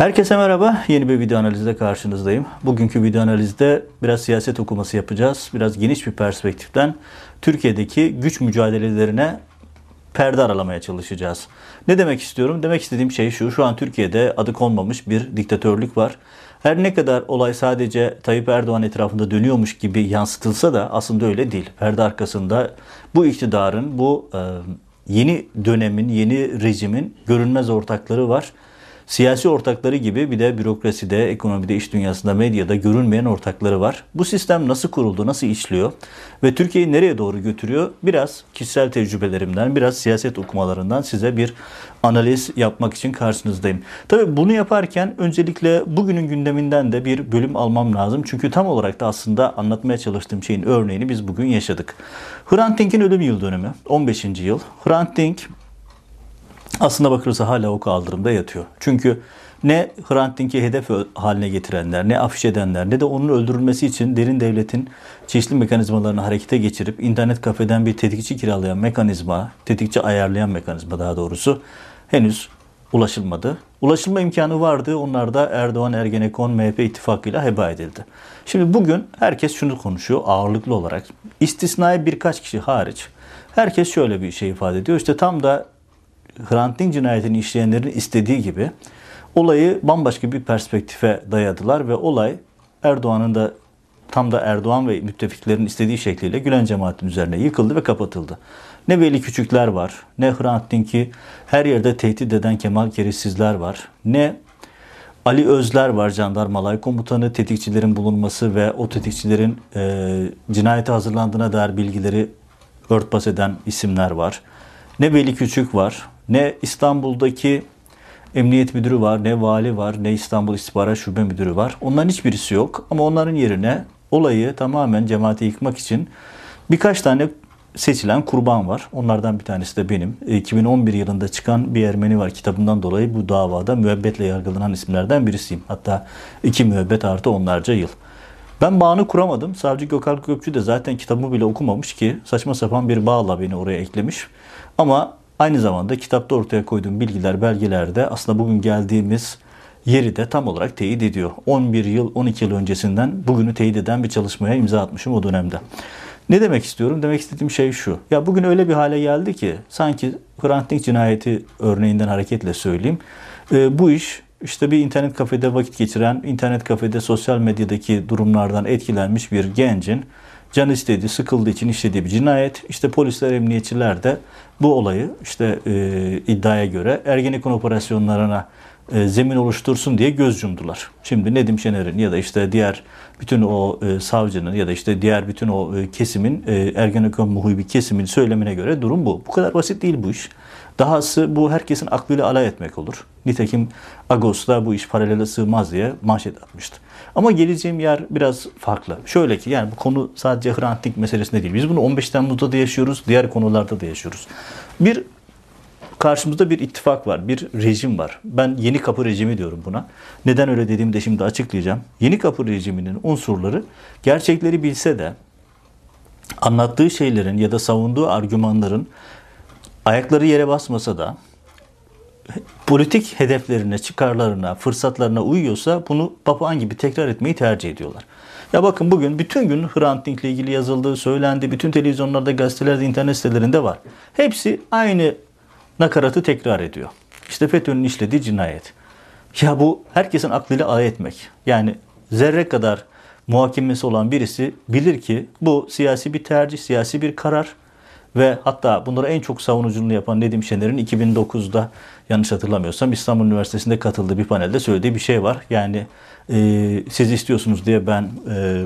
Herkese merhaba. Yeni bir video analizde karşınızdayım. Bugünkü video analizde biraz siyaset okuması yapacağız. Biraz geniş bir perspektiften Türkiye'deki güç mücadelelerine perde aralamaya çalışacağız. Ne demek istiyorum? Demek istediğim şey şu. Şu an Türkiye'de adı konmamış bir diktatörlük var. Her ne kadar olay sadece Tayyip Erdoğan etrafında dönüyormuş gibi yansıtılsa da aslında öyle değil. Perde arkasında bu iktidarın, bu yeni dönemin, yeni rejimin görünmez ortakları var Siyasi ortakları gibi bir de bürokraside, ekonomide, iş dünyasında, medyada görünmeyen ortakları var. Bu sistem nasıl kuruldu, nasıl işliyor ve Türkiye'yi nereye doğru götürüyor? Biraz kişisel tecrübelerimden, biraz siyaset okumalarından size bir analiz yapmak için karşınızdayım. Tabii bunu yaparken öncelikle bugünün gündeminden de bir bölüm almam lazım. Çünkü tam olarak da aslında anlatmaya çalıştığım şeyin örneğini biz bugün yaşadık. Hrant Dink'in ölüm yıl dönümü, 15. yıl. Hrant Dink aslında bakılırsa hala o kaldırımda yatıyor. Çünkü ne Hrant Dink'i hedef haline getirenler, ne afiş edenler, ne de onun öldürülmesi için derin devletin çeşitli mekanizmalarını harekete geçirip internet kafeden bir tetikçi kiralayan mekanizma, tetikçi ayarlayan mekanizma daha doğrusu henüz ulaşılmadı. Ulaşılma imkanı vardı. Onlar da Erdoğan, Ergenekon, MHP ittifakıyla heba edildi. Şimdi bugün herkes şunu konuşuyor ağırlıklı olarak. İstisnai birkaç kişi hariç. Herkes şöyle bir şey ifade ediyor. İşte tam da Hrant Dink cinayetini işleyenlerin istediği gibi olayı bambaşka bir perspektife dayadılar ve olay Erdoğan'ın da tam da Erdoğan ve müttefiklerin istediği şekliyle Gülen cemaatinin üzerine yıkıldı ve kapatıldı. Ne Veli Küçükler var, ne Hrant Dink'i her yerde tehdit eden Kemal Kerişsizler var, ne Ali Özler var jandarmalay komutanı tetikçilerin bulunması ve o tetikçilerin e, cinayete hazırlandığına dair bilgileri örtbas eden isimler var. Ne Veli Küçük var, ne İstanbul'daki emniyet müdürü var, ne vali var, ne İstanbul İstihbarat Şube Müdürü var. Onların hiçbirisi yok. Ama onların yerine olayı tamamen cemaati yıkmak için birkaç tane seçilen kurban var. Onlardan bir tanesi de benim. 2011 yılında çıkan bir Ermeni var kitabından dolayı bu davada müebbetle yargılanan isimlerden birisiyim. Hatta iki müebbet artı onlarca yıl. Ben bağını kuramadım. Savcı Gökalp Gökçü de zaten kitabımı bile okumamış ki saçma sapan bir bağla beni oraya eklemiş. Ama Aynı zamanda kitapta ortaya koyduğum bilgiler, belgelerde aslında bugün geldiğimiz yeri de tam olarak teyit ediyor. 11 yıl, 12 yıl öncesinden bugünü teyit eden bir çalışmaya imza atmışım o dönemde. Ne demek istiyorum? Demek istediğim şey şu. Ya bugün öyle bir hale geldi ki sanki Hrant Dink cinayeti örneğinden hareketle söyleyeyim. E, bu iş işte bir internet kafede vakit geçiren, internet kafede sosyal medyadaki durumlardan etkilenmiş bir gencin can istedi, sıkıldığı için işlediği bir cinayet. İşte polisler, emniyetçiler de bu olayı işte e, iddiaya göre Ergenekon operasyonlarına e, zemin oluştursun diye göz yumdular. Şimdi Nedim Şener'in ya da işte diğer bütün o e, savcının ya da işte diğer bütün o e, kesimin Ergenekon muhibi kesimin söylemine göre durum bu. Bu kadar basit değil bu iş. Dahası bu herkesin aklıyla alay etmek olur. Nitekim Ağustos'ta bu iş paralele sığmaz diye manşet atmıştı. Ama geleceğim yer biraz farklı. Şöyle ki yani bu konu sadece Hrant Dink meselesinde değil. Biz bunu 15 Temmuz'da da yaşıyoruz, diğer konularda da yaşıyoruz. Bir karşımızda bir ittifak var, bir rejim var. Ben yeni kapı rejimi diyorum buna. Neden öyle dediğimi de şimdi açıklayacağım. Yeni kapı rejiminin unsurları gerçekleri bilse de anlattığı şeylerin ya da savunduğu argümanların ayakları yere basmasa da politik hedeflerine, çıkarlarına, fırsatlarına uyuyorsa bunu papağan gibi tekrar etmeyi tercih ediyorlar. Ya bakın bugün bütün gün Hrant Dink ile ilgili yazıldığı söylendi. Bütün televizyonlarda, gazetelerde, internet sitelerinde var. Hepsi aynı nakaratı tekrar ediyor. İşte FETÖ'nün işlediği cinayet. Ya bu herkesin aklıyla alay etmek. Yani zerre kadar muhakemesi olan birisi bilir ki bu siyasi bir tercih, siyasi bir karar. Ve hatta bunları en çok savunuculuğunu yapan Nedim Şener'in 2009'da yanlış hatırlamıyorsam İstanbul Üniversitesi'nde katıldığı bir panelde söylediği bir şey var. Yani e, siz istiyorsunuz diye ben e,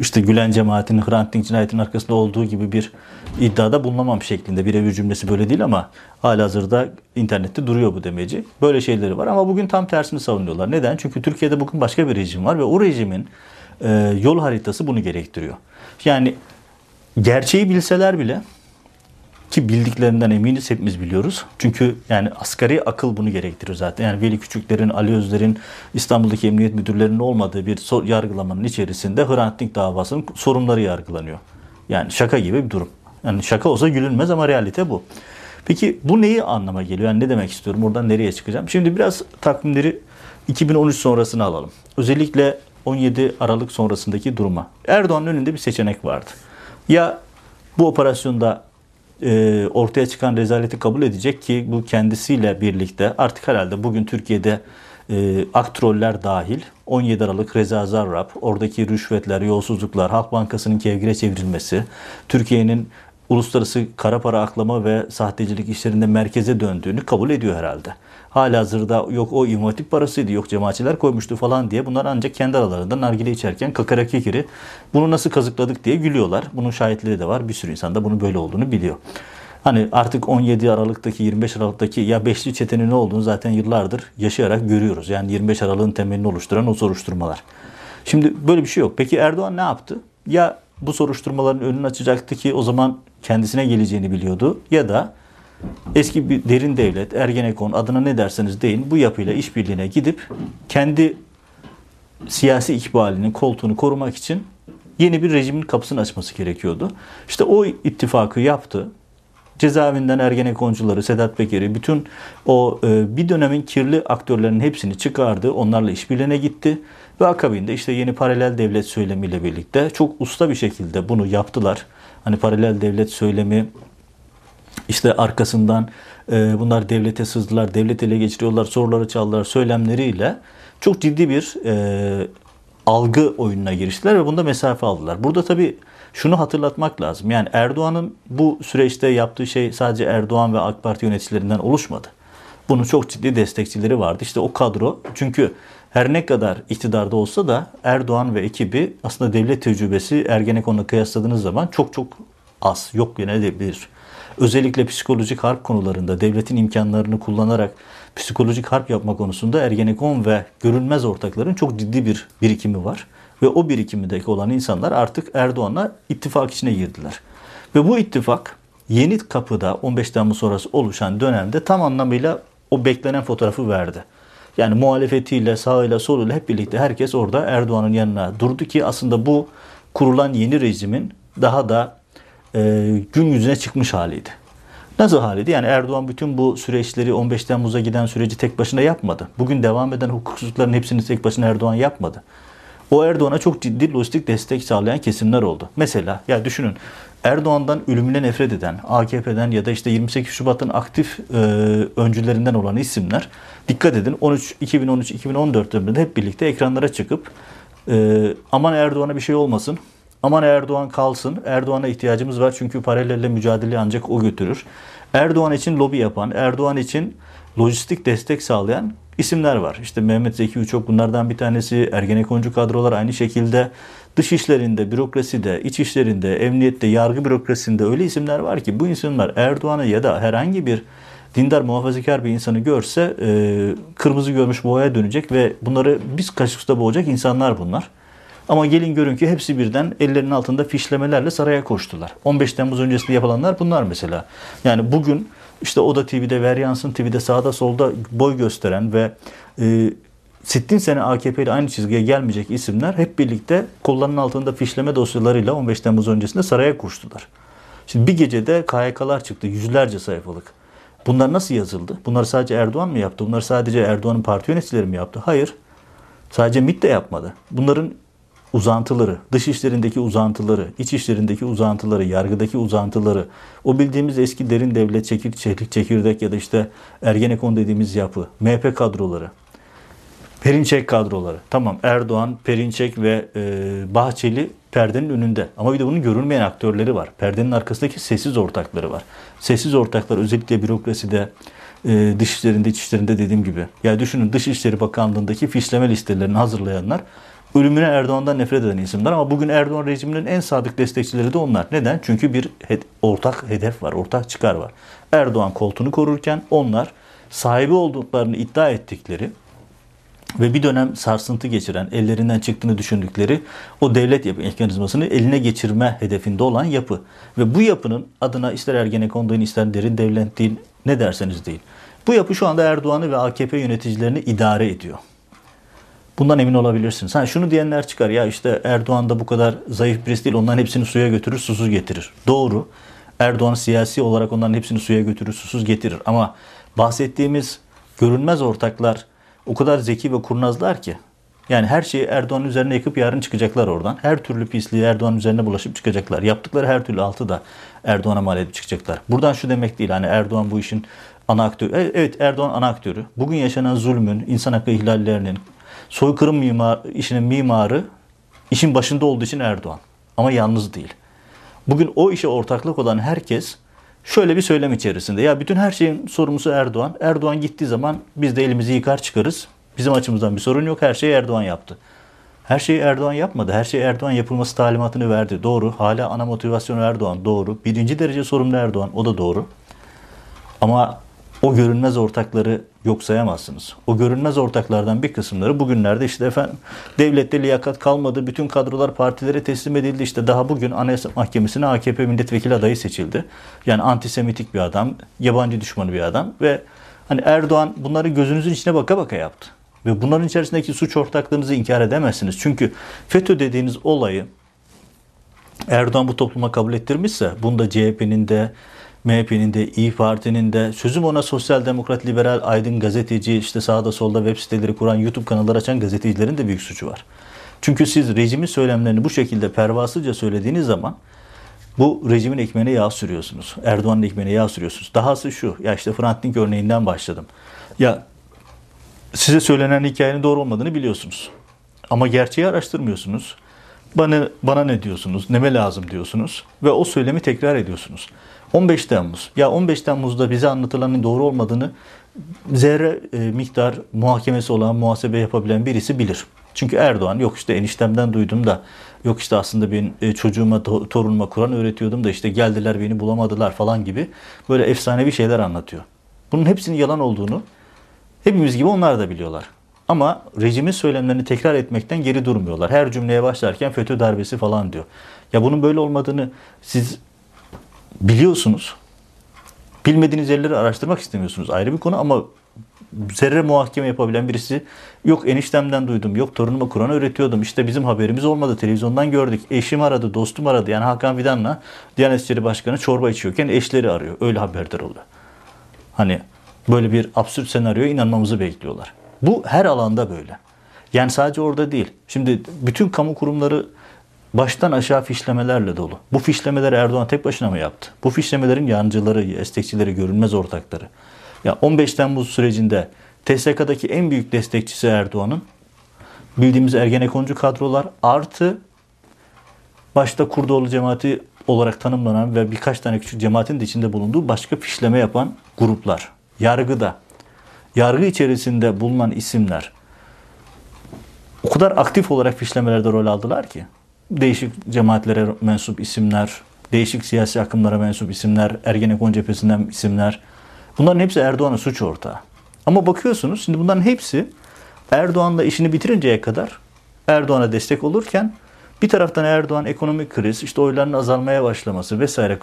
işte Gülen cemaatinin Hrant Dink cinayetinin arkasında olduğu gibi bir iddiada bulunamam şeklinde. Birebir cümlesi böyle değil ama hala hazırda internette duruyor bu demeci. Böyle şeyleri var ama bugün tam tersini savunuyorlar. Neden? Çünkü Türkiye'de bugün başka bir rejim var ve o rejimin e, yol haritası bunu gerektiriyor. Yani gerçeği bilseler bile ki bildiklerinden eminiz hepimiz biliyoruz. Çünkü yani asgari akıl bunu gerektirir zaten. Yani Veli Küçükler'in, Ali Özler'in, İstanbul'daki emniyet müdürlerinin olmadığı bir yargılamanın içerisinde Hrant Dink davasının sorunları yargılanıyor. Yani şaka gibi bir durum. Yani şaka olsa gülünmez ama realite bu. Peki bu neyi anlama geliyor? Yani ne demek istiyorum? Oradan nereye çıkacağım? Şimdi biraz takvimleri 2013 sonrasını alalım. Özellikle 17 Aralık sonrasındaki duruma. Erdoğan'ın önünde bir seçenek vardı. Ya bu operasyonda e, ortaya çıkan rezaleti kabul edecek ki bu kendisiyle birlikte artık herhalde bugün Türkiye'de e, aktroller dahil 17 Aralık Reza Zarrab, oradaki rüşvetler, yolsuzluklar, Halk Bankası'nın kevgire çevrilmesi, Türkiye'nin uluslararası kara para aklama ve sahtecilik işlerinde merkeze döndüğünü kabul ediyor herhalde. Hala hazırda yok o inovatif parasıydı, yok cemaatçiler koymuştu falan diye bunlar ancak kendi aralarında nargile içerken kakara kekiri bunu nasıl kazıkladık diye gülüyorlar. Bunun şahitleri de var. Bir sürü insan da bunu böyle olduğunu biliyor. Hani artık 17 Aralık'taki 25 Aralık'taki ya beşli çetenin ne olduğunu zaten yıllardır yaşayarak görüyoruz. Yani 25 Aralık'ın temelini oluşturan o soruşturmalar. Şimdi böyle bir şey yok. Peki Erdoğan ne yaptı? Ya bu soruşturmaların önünü açacaktı ki o zaman kendisine geleceğini biliyordu ya da eski bir derin devlet, Ergenekon adına ne derseniz deyin bu yapıyla işbirliğine gidip kendi siyasi ikbalinin koltuğunu korumak için yeni bir rejimin kapısını açması gerekiyordu. İşte o ittifakı yaptı. Cezaevinden Ergenekoncuları, Sedat Peker'i, bütün o e, bir dönemin kirli aktörlerinin hepsini çıkardı. Onlarla işbirliğine gitti. Ve akabinde işte yeni paralel devlet söylemiyle birlikte çok usta bir şekilde bunu yaptılar. Hani paralel devlet söylemi işte arkasından e, bunlar devlete sızdılar, devlet ele geçiriyorlar, soruları çaldılar söylemleriyle çok ciddi bir e, algı oyununa giriştiler ve bunda mesafe aldılar. Burada tabii şunu hatırlatmak lazım. Yani Erdoğan'ın bu süreçte yaptığı şey sadece Erdoğan ve AK Parti yöneticilerinden oluşmadı. Bunun çok ciddi destekçileri vardı. İşte o kadro çünkü her ne kadar iktidarda olsa da Erdoğan ve ekibi aslında devlet tecrübesi Ergenekon'la kıyasladığınız zaman çok çok az. Yok bir özellikle psikolojik harp konularında devletin imkanlarını kullanarak psikolojik harp yapma konusunda Ergenekon ve görünmez ortakların çok ciddi bir birikimi var. Ve o birikimindeki olan insanlar artık Erdoğan'la ittifak içine girdiler. Ve bu ittifak yeni kapıda 15 Temmuz sonrası oluşan dönemde tam anlamıyla o beklenen fotoğrafı verdi. Yani muhalefetiyle, sağıyla, soluyla hep birlikte herkes orada Erdoğan'ın yanına durdu ki aslında bu kurulan yeni rejimin daha da e, gün yüzüne çıkmış haliydi. Nasıl haliydi? Yani Erdoğan bütün bu süreçleri 15 Temmuz'a giden süreci tek başına yapmadı. Bugün devam eden hukuksuzlukların hepsini tek başına Erdoğan yapmadı. O Erdoğan'a çok ciddi lojistik destek sağlayan kesimler oldu. Mesela ya düşünün Erdoğan'dan ölümüne nefret eden, AKP'den ya da işte 28 Şubat'ın aktif e, öncülerinden olan isimler dikkat edin 13 2013-2014 döneminde hep birlikte ekranlara çıkıp e, aman Erdoğan'a bir şey olmasın, aman Erdoğan kalsın, Erdoğan'a ihtiyacımız var çünkü paralelle mücadele ancak o götürür. Erdoğan için lobi yapan, Erdoğan için lojistik destek sağlayan isimler var. İşte Mehmet Zeki Uçok bunlardan bir tanesi. Ergenekoncu kadrolar aynı şekilde dış işlerinde, bürokraside, iç işlerinde, emniyette, yargı bürokrasisinde öyle isimler var ki bu isimler Erdoğan'ı ya da herhangi bir dindar muhafazakar bir insanı görse e, kırmızı görmüş boğaya dönecek ve bunları biz kaşıkta boğacak insanlar bunlar. Ama gelin görün ki hepsi birden ellerinin altında fişlemelerle saraya koştular. 15 Temmuz öncesinde yapılanlar bunlar mesela. Yani bugün işte Oda TV'de, Veryansın TV'de sağda solda boy gösteren ve e, sittin sene AKP ile aynı çizgiye gelmeyecek isimler hep birlikte kollarının altında fişleme dosyalarıyla 15 Temmuz öncesinde saraya koştular. Şimdi bir gecede KYK'lar çıktı yüzlerce sayfalık. Bunlar nasıl yazıldı? Bunlar sadece Erdoğan mı yaptı? Bunlar sadece Erdoğan'ın parti yöneticileri mi yaptı? Hayır. Sadece MİT de yapmadı. Bunların uzantıları, dış işlerindeki uzantıları, iç işlerindeki uzantıları, yargıdaki uzantıları, o bildiğimiz eski derin devlet çekir, çekir, çekirdek ya da işte Ergenekon dediğimiz yapı, MHP kadroları, Perinçek kadroları. Tamam Erdoğan, Perinçek ve e, Bahçeli perdenin önünde. Ama bir de bunun görünmeyen aktörleri var. Perdenin arkasındaki sessiz ortakları var. Sessiz ortaklar özellikle bürokraside, e, dışişlerinde, içişlerinde dediğim gibi. Ya düşünün Dışişleri Bakanlığı'ndaki fişleme listelerini hazırlayanlar ölümüne Erdoğan'dan nefret eden isimler ama bugün Erdoğan rejiminin en sadık destekçileri de onlar. Neden? Çünkü bir he- ortak hedef var, ortak çıkar var. Erdoğan koltuğunu korurken onlar sahibi olduklarını iddia ettikleri ve bir dönem sarsıntı geçiren, ellerinden çıktığını düşündükleri o devlet yapı mekanizmasını eline geçirme hedefinde olan yapı. Ve bu yapının adına ister Ergenekon deyin, ister derin devlet deyin, ne derseniz deyin. Bu yapı şu anda Erdoğan'ı ve AKP yöneticilerini idare ediyor. Bundan emin olabilirsiniz. Ha şunu diyenler çıkar ya işte Erdoğan da bu kadar zayıf birisi değil. Onların hepsini suya götürür, susuz getirir. Doğru. Erdoğan siyasi olarak onların hepsini suya götürür, susuz getirir. Ama bahsettiğimiz görünmez ortaklar o kadar zeki ve kurnazlar ki yani her şeyi Erdoğan üzerine yıkıp yarın çıkacaklar oradan. Her türlü pisliği Erdoğan üzerine bulaşıp çıkacaklar. Yaptıkları her türlü altı da Erdoğan'a mal edip çıkacaklar. Buradan şu demek değil hani Erdoğan bu işin ana aktörü. E, evet Erdoğan ana aktörü. Bugün yaşanan zulmün, insan hakkı ihlallerinin, soykırım mimar, işinin mimarı işin başında olduğu için Erdoğan. Ama yalnız değil. Bugün o işe ortaklık olan herkes şöyle bir söylem içerisinde. Ya bütün her şeyin sorumlusu Erdoğan. Erdoğan gittiği zaman biz de elimizi yıkar çıkarız. Bizim açımızdan bir sorun yok. Her şeyi Erdoğan yaptı. Her şeyi Erdoğan yapmadı. Her şey Erdoğan yapılması talimatını verdi. Doğru. Hala ana motivasyonu Erdoğan. Doğru. Birinci derece sorumlu Erdoğan. O da doğru. Ama o görünmez ortakları yok sayamazsınız. O görünmez ortaklardan bir kısımları bugünlerde işte efendim devlette liyakat kalmadı. Bütün kadrolar partilere teslim edildi. İşte daha bugün Anayasa Mahkemesi'ne AKP milletvekili adayı seçildi. Yani antisemitik bir adam, yabancı düşmanı bir adam ve hani Erdoğan bunları gözünüzün içine baka baka yaptı. Ve bunların içerisindeki suç ortaklığınızı inkar edemezsiniz. Çünkü FETÖ dediğiniz olayı Erdoğan bu topluma kabul ettirmişse bunda CHP'nin de MHP'nin de İyi Parti'nin de sözüm ona sosyal demokrat liberal aydın gazeteci işte sağda solda web siteleri kuran YouTube kanalları açan gazetecilerin de büyük suçu var. Çünkü siz rejimin söylemlerini bu şekilde pervasızca söylediğiniz zaman bu rejimin ekmeğine yağ sürüyorsunuz. Erdoğan'ın ekmeğine yağ sürüyorsunuz. Dahası şu ya işte Hrant örneğinden başladım. Ya size söylenen hikayenin doğru olmadığını biliyorsunuz. Ama gerçeği araştırmıyorsunuz. Bana, bana ne diyorsunuz, neme lazım diyorsunuz ve o söylemi tekrar ediyorsunuz. 15 Temmuz. Ya 15 Temmuz'da bize anlatılanın doğru olmadığını zerre e, miktar muhakemesi olan, muhasebe yapabilen birisi bilir. Çünkü Erdoğan yok işte eniştemden duydum da yok işte aslında ben e, çocuğuma, torunuma Kur'an öğretiyordum da işte geldiler beni bulamadılar falan gibi böyle efsanevi şeyler anlatıyor. Bunun hepsinin yalan olduğunu hepimiz gibi onlar da biliyorlar. Ama rejimin söylemlerini tekrar etmekten geri durmuyorlar. Her cümleye başlarken FETÖ darbesi falan diyor. Ya bunun böyle olmadığını siz biliyorsunuz. Bilmediğiniz yerleri araştırmak istemiyorsunuz. Ayrı bir konu ama zerre muhakeme yapabilen birisi yok eniştemden duydum, yok torunuma Kur'an öğretiyordum, işte bizim haberimiz olmadı, televizyondan gördük, eşim aradı, dostum aradı. Yani Hakan Fidan'la Diyanet İşleri Başkanı çorba içiyorken eşleri arıyor. Öyle haberdar oluyor. Hani böyle bir absürt senaryoya inanmamızı bekliyorlar. Bu her alanda böyle. Yani sadece orada değil. Şimdi bütün kamu kurumları baştan aşağı fişlemelerle dolu. Bu fişlemeleri Erdoğan tek başına mı yaptı? Bu fişlemelerin yancıları, destekçileri, görünmez ortakları. Ya 15 Temmuz sürecinde TSK'daki en büyük destekçisi Erdoğan'ın bildiğimiz Ergenekoncu kadrolar artı başta Kurdoğlu cemaati olarak tanımlanan ve birkaç tane küçük cemaatin de içinde bulunduğu başka fişleme yapan gruplar. Yargıda, yargı içerisinde bulunan isimler o kadar aktif olarak fişlemelerde rol aldılar ki değişik cemaatlere mensup isimler, değişik siyasi akımlara mensup isimler, Ergenekon cephesinden isimler. Bunların hepsi Erdoğan'ın suç ortağı. Ama bakıyorsunuz şimdi bunların hepsi Erdoğan'la işini bitirinceye kadar Erdoğan'a destek olurken bir taraftan Erdoğan ekonomik kriz, işte oyların azalmaya başlaması vesaire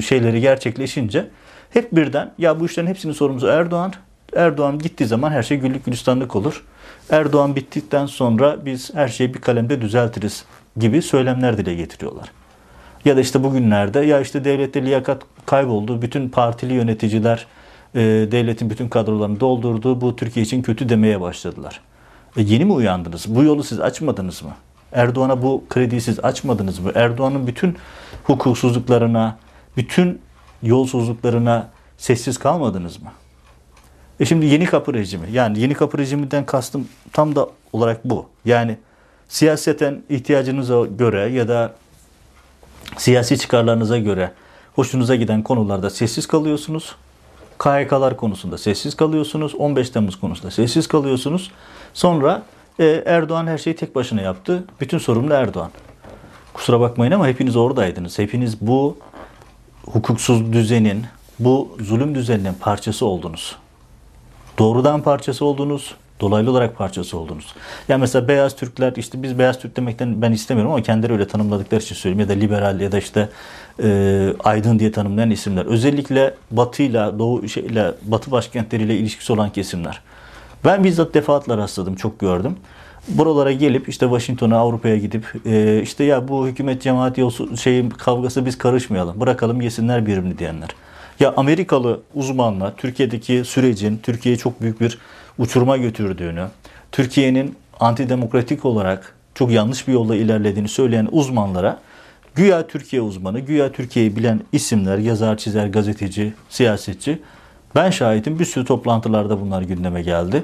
şeyleri gerçekleşince hep birden ya bu işlerin hepsinin sorumlusu Erdoğan. Erdoğan gittiği zaman her şey güllük gülistanlık olur. Erdoğan bittikten sonra biz her şeyi bir kalemde düzeltiriz gibi söylemler dile getiriyorlar. Ya da işte bugünlerde ya işte devlette liyakat kayboldu. Bütün partili yöneticiler e, devletin bütün kadrolarını doldurdu. Bu Türkiye için kötü demeye başladılar. E, yeni mi uyandınız? Bu yolu siz açmadınız mı? Erdoğan'a bu krediyi siz açmadınız mı? Erdoğan'ın bütün hukuksuzluklarına, bütün yolsuzluklarına sessiz kalmadınız mı? E şimdi yeni kapı rejimi. Yani yeni kapı rejiminden kastım tam da olarak bu. Yani siyaseten ihtiyacınıza göre ya da siyasi çıkarlarınıza göre hoşunuza giden konularda sessiz kalıyorsunuz. KHK'lar konusunda sessiz kalıyorsunuz. 15 Temmuz konusunda sessiz kalıyorsunuz. Sonra e, Erdoğan her şeyi tek başına yaptı. Bütün sorumlu Erdoğan. Kusura bakmayın ama hepiniz oradaydınız. Hepiniz bu hukuksuz düzenin, bu zulüm düzeninin parçası oldunuz. Doğrudan parçası oldunuz, dolaylı olarak parçası oldunuz. Yani mesela beyaz Türkler işte biz beyaz Türk demekten ben istemiyorum ama kendileri öyle tanımladıkları için söyleyeyim ya da liberal ya da işte e, aydın diye tanımlayan isimler. Özellikle batıyla doğu şeyle batı başkentleriyle ilişkisi olan kesimler. Ben bizzat defaatler rastladım, çok gördüm. buralara gelip işte Washington'a Avrupa'ya gidip e, işte ya bu hükümet cemaat yolsu, şey kavgası biz karışmayalım. Bırakalım yesinler birbirini diyenler. Ya Amerikalı uzmanlar Türkiye'deki sürecin Türkiye'ye çok büyük bir uçuruma götürdüğünü, Türkiye'nin antidemokratik olarak çok yanlış bir yolda ilerlediğini söyleyen uzmanlara güya Türkiye uzmanı, güya Türkiye'yi bilen isimler, yazar, çizer, gazeteci, siyasetçi ben şahitim bir sürü toplantılarda bunlar gündeme geldi.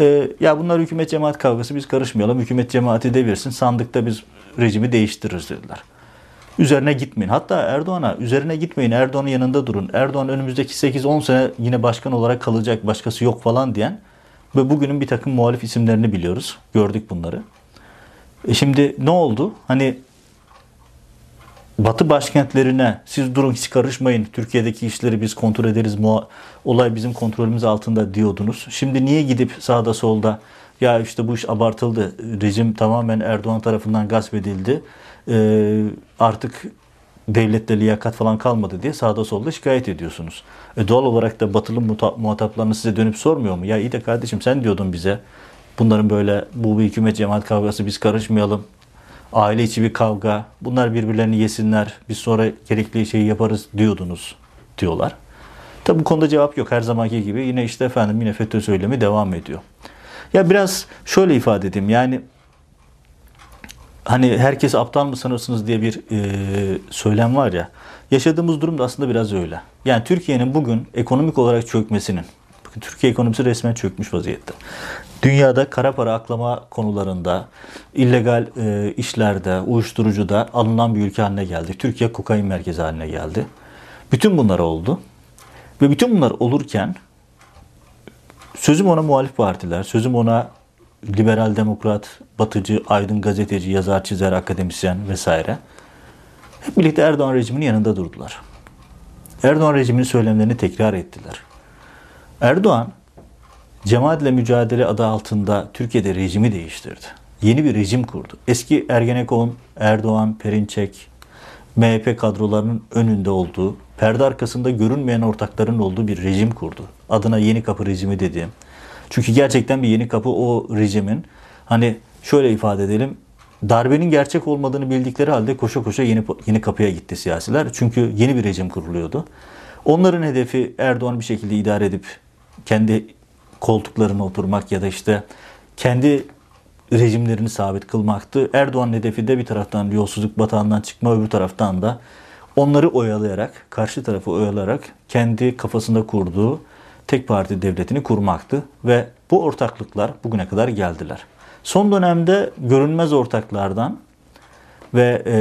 Ee, ya bunlar hükümet cemaat kavgası biz karışmayalım. Hükümet cemaati devirsin sandıkta biz rejimi değiştiririz dediler. Üzerine gitmeyin. Hatta Erdoğan'a üzerine gitmeyin. Erdoğan'ın yanında durun. Erdoğan önümüzdeki 8-10 sene yine başkan olarak kalacak. Başkası yok falan diyen ve bugünün bir takım muhalif isimlerini biliyoruz. Gördük bunları. E şimdi ne oldu? Hani Batı başkentlerine siz durun hiç karışmayın. Türkiye'deki işleri biz kontrol ederiz. Olay bizim kontrolümüz altında diyordunuz. Şimdi niye gidip sağda solda ya işte bu iş abartıldı. Rejim tamamen Erdoğan tarafından gasp edildi. Ee, artık devlette liyakat falan kalmadı diye sağda solda şikayet ediyorsunuz. E doğal olarak da batılı muhataplarını size dönüp sormuyor mu? Ya iyi de kardeşim sen diyordun bize bunların böyle bu bir hükümet cemaat kavgası biz karışmayalım aile içi bir kavga, bunlar birbirlerini yesinler, biz sonra gerekli şeyi yaparız diyordunuz diyorlar. Tabi bu konuda cevap yok. Her zamanki gibi yine işte efendim yine FETÖ söylemi devam ediyor. Ya biraz şöyle ifade edeyim. Yani hani herkes aptal mı sanırsınız diye bir e, söylem var ya. Yaşadığımız durum da aslında biraz öyle. Yani Türkiye'nin bugün ekonomik olarak çökmesinin, Türkiye ekonomisi resmen çökmüş vaziyette. Dünyada kara para aklama konularında, illegal e, işlerde, uyuşturucuda alınan bir ülke haline geldi. Türkiye kokain merkezi haline geldi. Bütün bunlar oldu. Ve bütün bunlar olurken sözüm ona muhalif partiler, sözüm ona liberal demokrat, batıcı, aydın gazeteci, yazar, çizer, akademisyen vesaire hep birlikte Erdoğan rejiminin yanında durdular. Erdoğan rejiminin söylemlerini tekrar ettiler. Erdoğan Cemaatle mücadele adı altında Türkiye'de rejimi değiştirdi. Yeni bir rejim kurdu. Eski Ergenekon, Erdoğan, Perinçek, MHP kadrolarının önünde olduğu, perde arkasında görünmeyen ortakların olduğu bir rejim kurdu. Adına Yeni Kapı rejimi dediğim. Çünkü gerçekten bir Yeni Kapı o rejimin hani şöyle ifade edelim darbenin gerçek olmadığını bildikleri halde koşa koşa yeni yeni kapıya gitti siyasiler. Çünkü yeni bir rejim kuruluyordu. Onların hedefi Erdoğan bir şekilde idare edip kendi koltuklarına oturmak ya da işte kendi rejimlerini sabit kılmaktı. Erdoğan hedefi de bir taraftan yolsuzluk batağından çıkma, öbür taraftan da onları oyalayarak, karşı tarafı oyalayarak kendi kafasında kurduğu tek parti devletini kurmaktı ve bu ortaklıklar bugüne kadar geldiler. Son dönemde görünmez ortaklardan ve e,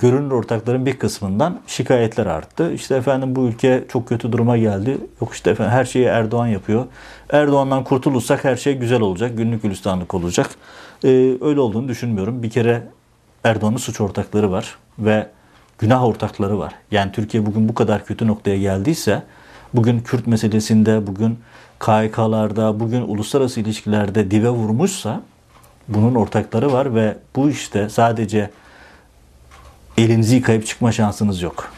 görünür ortakların bir kısmından şikayetler arttı. İşte efendim bu ülke çok kötü duruma geldi. Yok işte efendim her şeyi Erdoğan yapıyor. Erdoğan'dan kurtulursak her şey güzel olacak. Günlük gülistanlık olacak. E, öyle olduğunu düşünmüyorum. Bir kere Erdoğan'ın suç ortakları var ve günah ortakları var. Yani Türkiye bugün bu kadar kötü noktaya geldiyse bugün Kürt meselesinde, bugün KHK'larda, bugün uluslararası ilişkilerde dibe vurmuşsa bunun ortakları var ve bu işte sadece elinizi yıkayıp çıkma şansınız yok.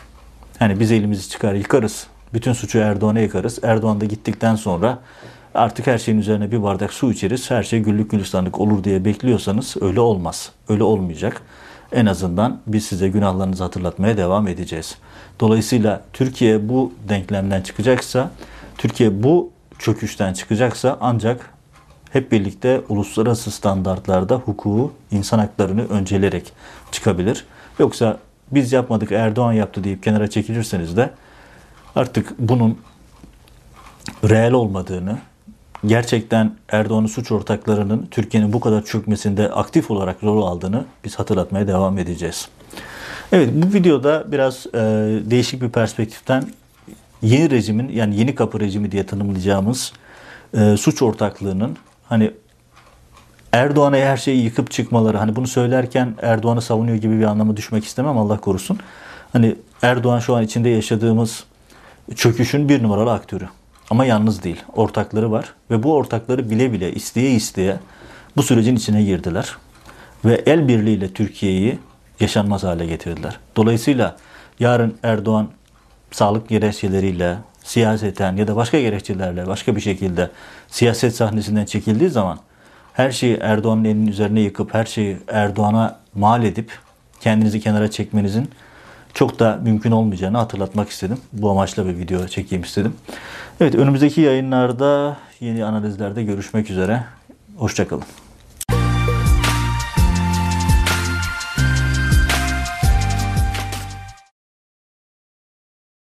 Yani biz elimizi çıkar yıkarız. Bütün suçu Erdoğan'a yıkarız. Erdoğan da gittikten sonra artık her şeyin üzerine bir bardak su içeriz. Her şey güllük gülistanlık olur diye bekliyorsanız öyle olmaz. Öyle olmayacak. En azından biz size günahlarınızı hatırlatmaya devam edeceğiz. Dolayısıyla Türkiye bu denklemden çıkacaksa, Türkiye bu çöküşten çıkacaksa ancak hep birlikte uluslararası standartlarda hukuku, insan haklarını öncelerek çıkabilir. Yoksa biz yapmadık Erdoğan yaptı deyip kenara çekilirseniz de artık bunun reel olmadığını, gerçekten Erdoğan'ın suç ortaklarının Türkiye'nin bu kadar çökmesinde aktif olarak rol aldığını biz hatırlatmaya devam edeceğiz. Evet bu videoda biraz e, değişik bir perspektiften yeni rejimin yani yeni kapı rejimi diye tanımlayacağımız e, suç ortaklığının hani Erdoğan'a her şeyi yıkıp çıkmaları hani bunu söylerken Erdoğan'ı savunuyor gibi bir anlamı düşmek istemem Allah korusun. Hani Erdoğan şu an içinde yaşadığımız çöküşün bir numaralı aktörü. Ama yalnız değil. Ortakları var ve bu ortakları bile bile isteye isteye bu sürecin içine girdiler. Ve el birliğiyle Türkiye'yi yaşanmaz hale getirdiler. Dolayısıyla yarın Erdoğan sağlık gerekçeleriyle, siyaseten ya da başka gerekçelerle başka bir şekilde siyaset sahnesinden çekildiği zaman her şeyi Erdoğan'ın elinin üzerine yıkıp her şeyi Erdoğan'a mal edip kendinizi kenara çekmenizin çok da mümkün olmayacağını hatırlatmak istedim. Bu amaçla bir video çekeyim istedim. Evet önümüzdeki yayınlarda yeni analizlerde görüşmek üzere. Hoşçakalın.